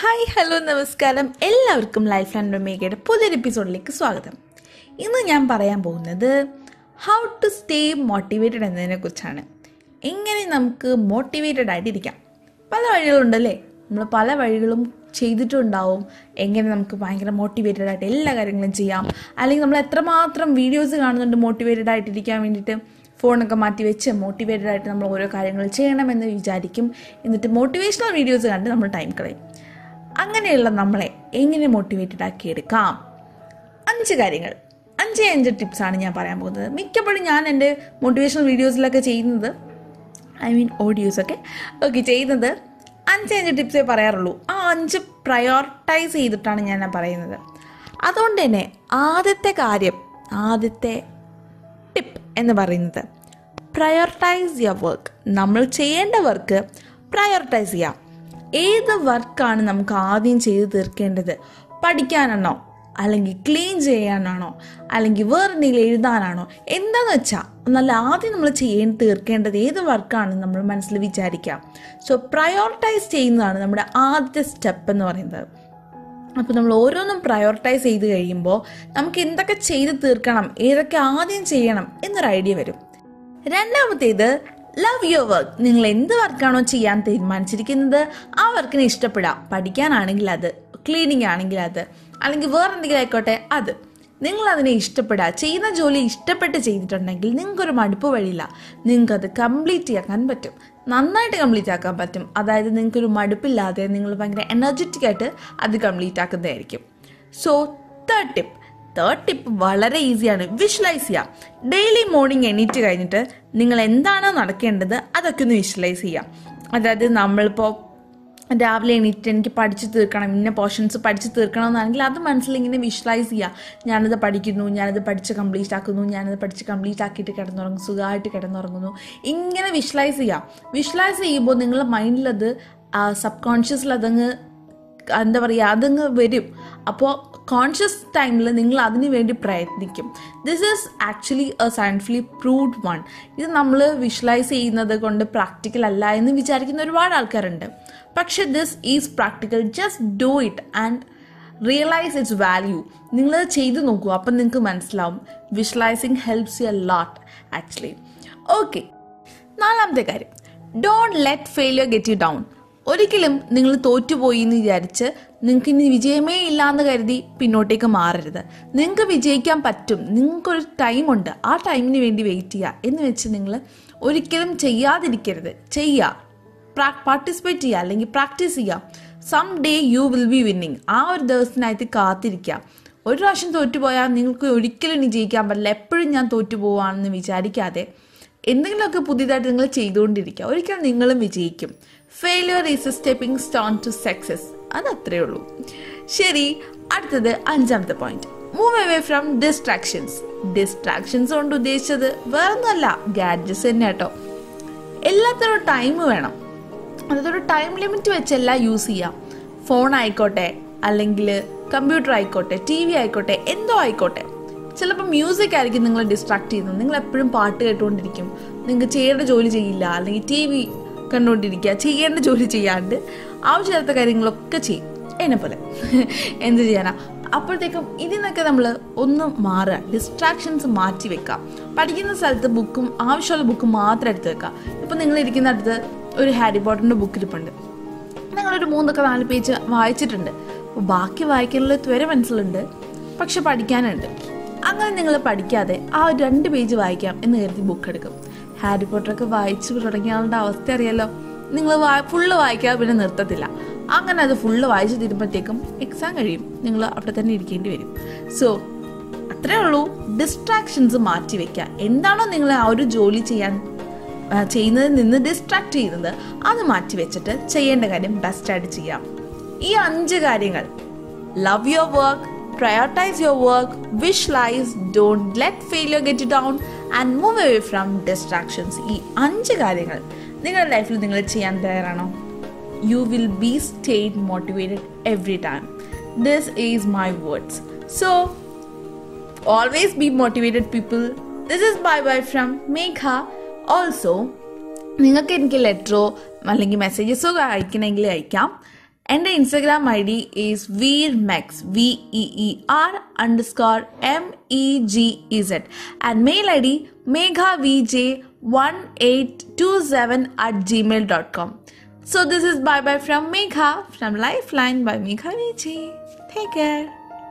Hi hello നമസ്കാരം. എല്ലാവർക്കും life and റൊമേഗയുടെ പുതിയൊരു എപ്പിസോഡിലേക്ക് സ്വാഗതം. ഇന്ന് ഞാൻ പറയാൻ പോകുന്നത് ഹൗ ടു സ്റ്റേ മോട്ടിവേറ്റഡ് എന്നതിനെ കുറിച്ചാണ്. എങ്ങനെ നമുക്ക് മോട്ടിവേറ്റഡ് ആയിട്ടിരിക്കാം. പല വഴികളുണ്ടല്ലേ? നമ്മൾ പല വഴികളും ചെയ്തിട്ടുണ്ടാവും. എങ്ങനെ നമുക്ക് ഭയങ്കര മോട്ടിവേറ്റഡ് ആയിട്ട് എല്ലാ കാര്യങ്ങളും ചെയ്യാം. അല്ലെങ്കിൽ നമ്മൾ എത്രമാത്രം വീഡിയോസ് കാണുന്നുണ്ട് മോട്ടിവേറ്റഡ് ആയിട്ടിരിക്കാൻ വേണ്ടിയിട്ട്. ഫോണൊക്കെ മാറ്റി വെച്ച് മോട്ടിവേറ്റഡ് ആയിട്ട് നമ്മൾ ഓരോ കാര്യങ്ങൾ ചെയ്യണമെന്ന് വിചാരിക്കും. എന്നിട്ട് മോട്ടിവേഷണൽ വീഡിയോസ് കണ്ട് നമ്മൾ ടൈം കളയും. അങ്ങനെയുള്ള നമ്മളെ എങ്ങനെ മോട്ടിവേറ്റഡ് ആക്കിയെടുക്കാം അഞ്ച് കാര്യങ്ങൾ. അഞ്ച് അഞ്ച് ടിപ്സാണ് ഞാൻ പറയാൻ പോകുന്നത്. മിക്കപ്പോഴും ഞാൻ എന്റെ മോട്ടിവേഷണൽ വീഡിയോസിലൊക്കെ ചെയ്യുന്നത് ഐ മീൻ ഓഡിയോസൊക്കെ ഓക്കെ ചെയ്യുന്നത് അഞ്ച് അഞ്ച് ടിപ്സേ പറയാറുള്ളൂ. ആ അഞ്ച് പ്രയോറിറ്റൈസ് ചെയ്തിട്ടാണ് ഞാൻ പറയുന്നത്. അതുകൊണ്ട് തന്നെ ആദ്യത്തെ കാര്യം ആദ്യത്തെ ടിപ്പ് എന്ന് പറയുന്നത് പ്രയോറിറ്റൈസ് യുവർ വർക്ക് നമ്മൾ ചെയ്യേണ്ട വർക്ക് പ്രയോറിറ്റൈസ് ചെയ്യാം. ഏത് വർക്കാണ് നമുക്ക് ആദ്യം ചെയ്തു തീർക്കേണ്ടത്? പഠിക്കാനാണോ? അല്ലെങ്കിൽ ക്ലീൻ ചെയ്യാനാണോ? അല്ലെങ്കിൽ വേറെ എന്തെങ്കിലും എഴുതാനാണോ? എന്താണെന്ന് വെച്ചാൽ എന്നാൽ ആദ്യം നമ്മൾ ചെയ്യാൻ തീർക്കേണ്ടത് ഏത് വർക്കാണ് നമ്മൾ മനസ്സിൽ വിചാരിക്കാം. സോ പ്രയോറിറ്റൈസ് ചെയ്യുന്നതാണ് നമ്മുടെ ആദ്യത്തെ സ്റ്റെപ്പ് എന്ന് പറയുന്നത്. അപ്പോൾ നമ്മൾ ഓരോന്നും പ്രയോറിറ്റൈസ് ചെയ്ത് കഴിയുമ്പോൾ നമുക്ക് എന്തൊക്കെ ചെയ്ത് തീർക്കണം ഏതൊക്കെ ആദ്യം ചെയ്യണം എന്നൊരു ഐഡിയ വരും. രണ്ടാമത്തേത് ലവ് യുവർ വർക്ക് നിങ്ങൾ എന്ത് വർക്കാണോ ചെയ്യാൻ തീരുമാനിച്ചിരിക്കുന്നത്? ആ വർക്കിനെ ഇഷ്ടപ്പെടാം. പഠിക്കാനാണെങ്കിൽ അത്. ക്ലീനിങ് ആണെങ്കിൽ അത്. അല്ലെങ്കിൽ വേറെ എന്തെങ്കിലും ആയിക്കോട്ടെ അത്. നിങ്ങൾ അതിനെ ഇഷ്ടപ്പെടുക ചെയ്യുന്ന ജോലി ഇഷ്ടപ്പെട്ട് ചെയ്തിട്ടുണ്ടെങ്കിൽ നിങ്ങൾക്കൊരു മടുപ്പ് വഴിയില്ല. നിങ്ങൾക്കത് കംപ്ലീറ്റ് ആക്കാൻ പറ്റും. നന്നായിട്ട് കംപ്ലീറ്റ് ആക്കാൻ പറ്റും. അതായത് നിങ്ങൾക്കൊരു മടുപ്പില്ലാതെ നിങ്ങൾ ഭയങ്കര എനർജറ്റിക് ആയിട്ട് അത് complete ആക്കുന്നതായിരിക്കും. So third tip third tip വളരെ ഈസിയാണ് വിഷ്വലൈസ് ചെയ്യുക ഡെയിലി മോർണിംഗ് എണീറ്റ് കഴിഞ്ഞിട്ട് നിങ്ങൾ എന്താണോ നടക്കേണ്ടത് അതൊക്കെ ഒന്ന് വിഷ്വലൈസ് ചെയ്യാം. അതായത് നമ്മളിപ്പോൾ രാവിലെ എണീറ്റ് എനിക്ക് പഠിച്ചു തീർക്കണം ഇന്ന പോർഷൻസ് പഠിച്ചു തീർക്കണം എന്നാണെങ്കിൽ അത് മനസ്സിൽ ഇങ്ങനെ വിഷ്വലൈസ് ചെയ്യുക ഞാനത് പഠിക്കുന്നു ഞാനത് പഠിച്ച് കംപ്ലീറ്റ് ആക്കുന്നു ഞാനത് പഠിച്ച് കംപ്ലീറ്റ് ആക്കിയിട്ട് കിടന്നുറങ്ങും സുഖമായിട്ട് കിടന്നുറങ്ങുന്നു. ഇങ്ങനെ വിഷ്വലൈസ് ചെയ്യാം. വിഷ്വലൈസ് ചെയ്യുമ്പോൾ നിങ്ങളുടെ മൈൻഡിലത് സബ് കോൺഷ്യസിൽ എന്താ പറയുക അതങ്ങ് വരും. അപ്പോൾ കോൺഷ്യസ് ടൈമിൽ നിങ്ങൾ അതിനു വേണ്ടി പ്രയത്നിക്കും. This is actually a scientifically proved one ഇത് നമ്മൾ വിഷ്വലൈസ് ചെയ്യുന്നത് കൊണ്ട് പ്രാക്ടിക്കൽ അല്ല എന്ന് വിചാരിക്കുന്ന ഒരുപാട് ആൾക്കാരുണ്ട്. പക്ഷെ this is practical just do it and realise it's value നിങ്ങൾ ചെയ്തു നോക്കൂ അപ്പം നിങ്ങൾക്ക് മനസ്സിലാവും. Visualising helps you lot actually okay നാലാമത്തെ കാര്യം. Don't let failure get you down ഒരിക്കലും നിങ്ങൾ തോറ്റുപോയി എന്ന് വിചാരിച്ച് നിങ്ങൾക്ക് ഇനി വിജയമേ ഇല്ല എന്ന് കരുതി പിന്നോട്ടേക്ക് മാറരുത്. നിങ്ങൾക്ക് വിജയിക്കാൻ പറ്റും. നിങ്ങൾക്കൊരു ടൈമുണ്ട്. ആ ടൈമിന് വേണ്ടി വെയിറ്റ് ചെയ്യുക. എന്ന് വെച്ച് നിങ്ങൾ ഒരിക്കലും ചെയ്യാതിരിക്കരുത്. ചെയ്യുക പ്രാ പാർട്ടിസിപ്പേറ്റ് ചെയ്യുക അല്ലെങ്കിൽ പ്രാക്ടീസ് ചെയ്യുക some day you will be winning ആ ഒരു ദിവസത്തിനായിട്ട് കാത്തിരിക്കുക. ഒരു പ്രാവശ്യം തോറ്റുപോയാൽ നിങ്ങൾക്ക് ഒരിക്കലും ഇനി ജയിക്കാൻ പറ്റില്ല. എപ്പോഴും ഞാൻ തോറ്റുപോവാണെന്ന് വിചാരിക്കാതെ എന്തെങ്കിലുമൊക്കെ പുതിയതായിട്ട് നിങ്ങൾ ചെയ്തുകൊണ്ടിരിക്കുക. ഒരിക്കലും നിങ്ങളും വിജയിക്കും. Failure is a stepping stone to success അത് അത്രേ ഉള്ളൂ. ശരി അടുത്തത് അഞ്ചാമത്തെ point move away from distractions distractions കൊണ്ട് ഉദ്ദേശിച്ചത് വേറൊന്നുമല്ല ഗാഡ്ജറ്റ്സ് തന്നെ കേട്ടോ. എല്ലാത്തിനും ടൈം വേണം. അതൊരു ടൈം ലിമിറ്റ് വെച്ചല്ല യൂസ് ചെയ്യാം. ഫോൺ ആയിക്കോട്ടെ അല്ലെങ്കിൽ കമ്പ്യൂട്ടർ ആയിക്കോട്ടെ ടി വി ആയിക്കോട്ടെ എന്തോ ആയിക്കോട്ടെ. ചിലപ്പോൾ മ്യൂസിക് ആയിരിക്കും നിങ്ങളെ ഡിസ്ട്രാക്ട് ചെയ്യുന്നത്. നിങ്ങൾ എപ്പോഴും പാട്ട് കേട്ടുകൊണ്ടിരിക്കും നിങ്ങൾക്ക് ചെയ്യേണ്ട ജോലി ചെയ്യില്ല. അല്ലെങ്കിൽ ടി വി കണ്ടുകൊണ്ടിരിക്കുക ചെയ്യേണ്ട ജോലി ചെയ്യാണ്ട് ആവശ്യമില്ലാത്ത കാര്യങ്ങളൊക്കെ ചെയ്യും. എന്നെ പോലെ. എന്ത് ചെയ്യാനാ? അപ്പോഴത്തേക്കും ഇതിൽ നിന്നൊക്കെ നമ്മൾ ഒന്ന് മാറുക. ഡിസ്ട്രാക്ഷൻസ് മാറ്റി വെക്കാം പഠിക്കുന്ന സ്ഥലത്ത് ബുക്കും ആവശ്യമുള്ള ബുക്കും മാത്രം എടുത്ത് വെക്കാം ഇപ്പം നിങ്ങൾ ഇരിക്കുന്ന അടുത്ത് ഒരു ഹാരി പോട്ടറിന്റെ ബുക്ക് ഇരിപ്പുണ്ട്. നിങ്ങളൊരു മൂന്നൊക്കെ നാല് പേജ് വായിച്ചിട്ടുണ്ട്. ബാക്കി വായിക്കാനുള്ള ത്വര മനസ്സിലുണ്ട്. പക്ഷെ പഠിക്കാനുണ്ട്. അങ്ങനെ നിങ്ങൾ പഠിക്കാതെ ആ ഒരു രണ്ട് പേജ് വായിക്കാം എന്ന് കരുതി ബുക്ക് എടുക്കും. ഹാരി പോട്ടറൊക്കെ വായിച്ചു തുടങ്ങിയ ആളുടെ അവസ്ഥ അറിയാലോ? നിങ്ങൾ ഫുള്ള് വായിക്കാതെ പിന്നെ നിർത്തത്തില്ല. അങ്ങനെ അത് ഫുള്ള് വായിച്ചു തീരുമ്പോഴത്തേക്കും എക്സാം കഴിയും. നിങ്ങൾ അവിടെ തന്നെ ഇരിക്കേണ്ടി വരും. സോ അത്രേ ഉള്ളൂ. ഡിസ്ട്രാക്ഷൻസ് മാറ്റി വെക്കുക എന്താണോ നിങ്ങൾ ആ ഒരു ജോലി ചെയ്യാൻ ചെയ്യുന്നതിൽ നിന്ന് ഡിസ്ട്രാക്ട് ചെയ്യുന്നത് അത് മാറ്റി വെച്ചിട്ട് ചെയ്യേണ്ട കാര്യം ബെസ്റ്റായിട്ട് ചെയ്യാം. ഈ അഞ്ച് കാര്യങ്ങൾ. Love your work prioritise your work visualise don't let failure get down and move away from distractions ഈ അഞ്ച് കാര്യങ്ങൾ നിങ്ങളുടെ ലൈഫിൽ നിങ്ങൾ ചെയ്യാൻ തയ്യാറാണോ? You will be stay motivated every time this is my words so always be motivated people. This is bye bye from megha. Also നിങ്ങൾക്ക് എനിക്ക് ലെറ്ററോ അല്ലെങ്കിൽ മെസ്സേജസോ അയക്കണമെങ്കിൽ അയക്കാം. and the Instagram ID is veermex v e e r underscore m e g e z and mail ID meghavj1827 at gmail.com. So this is bye bye from Megha from Lifeline by Megha Vijay. Take care.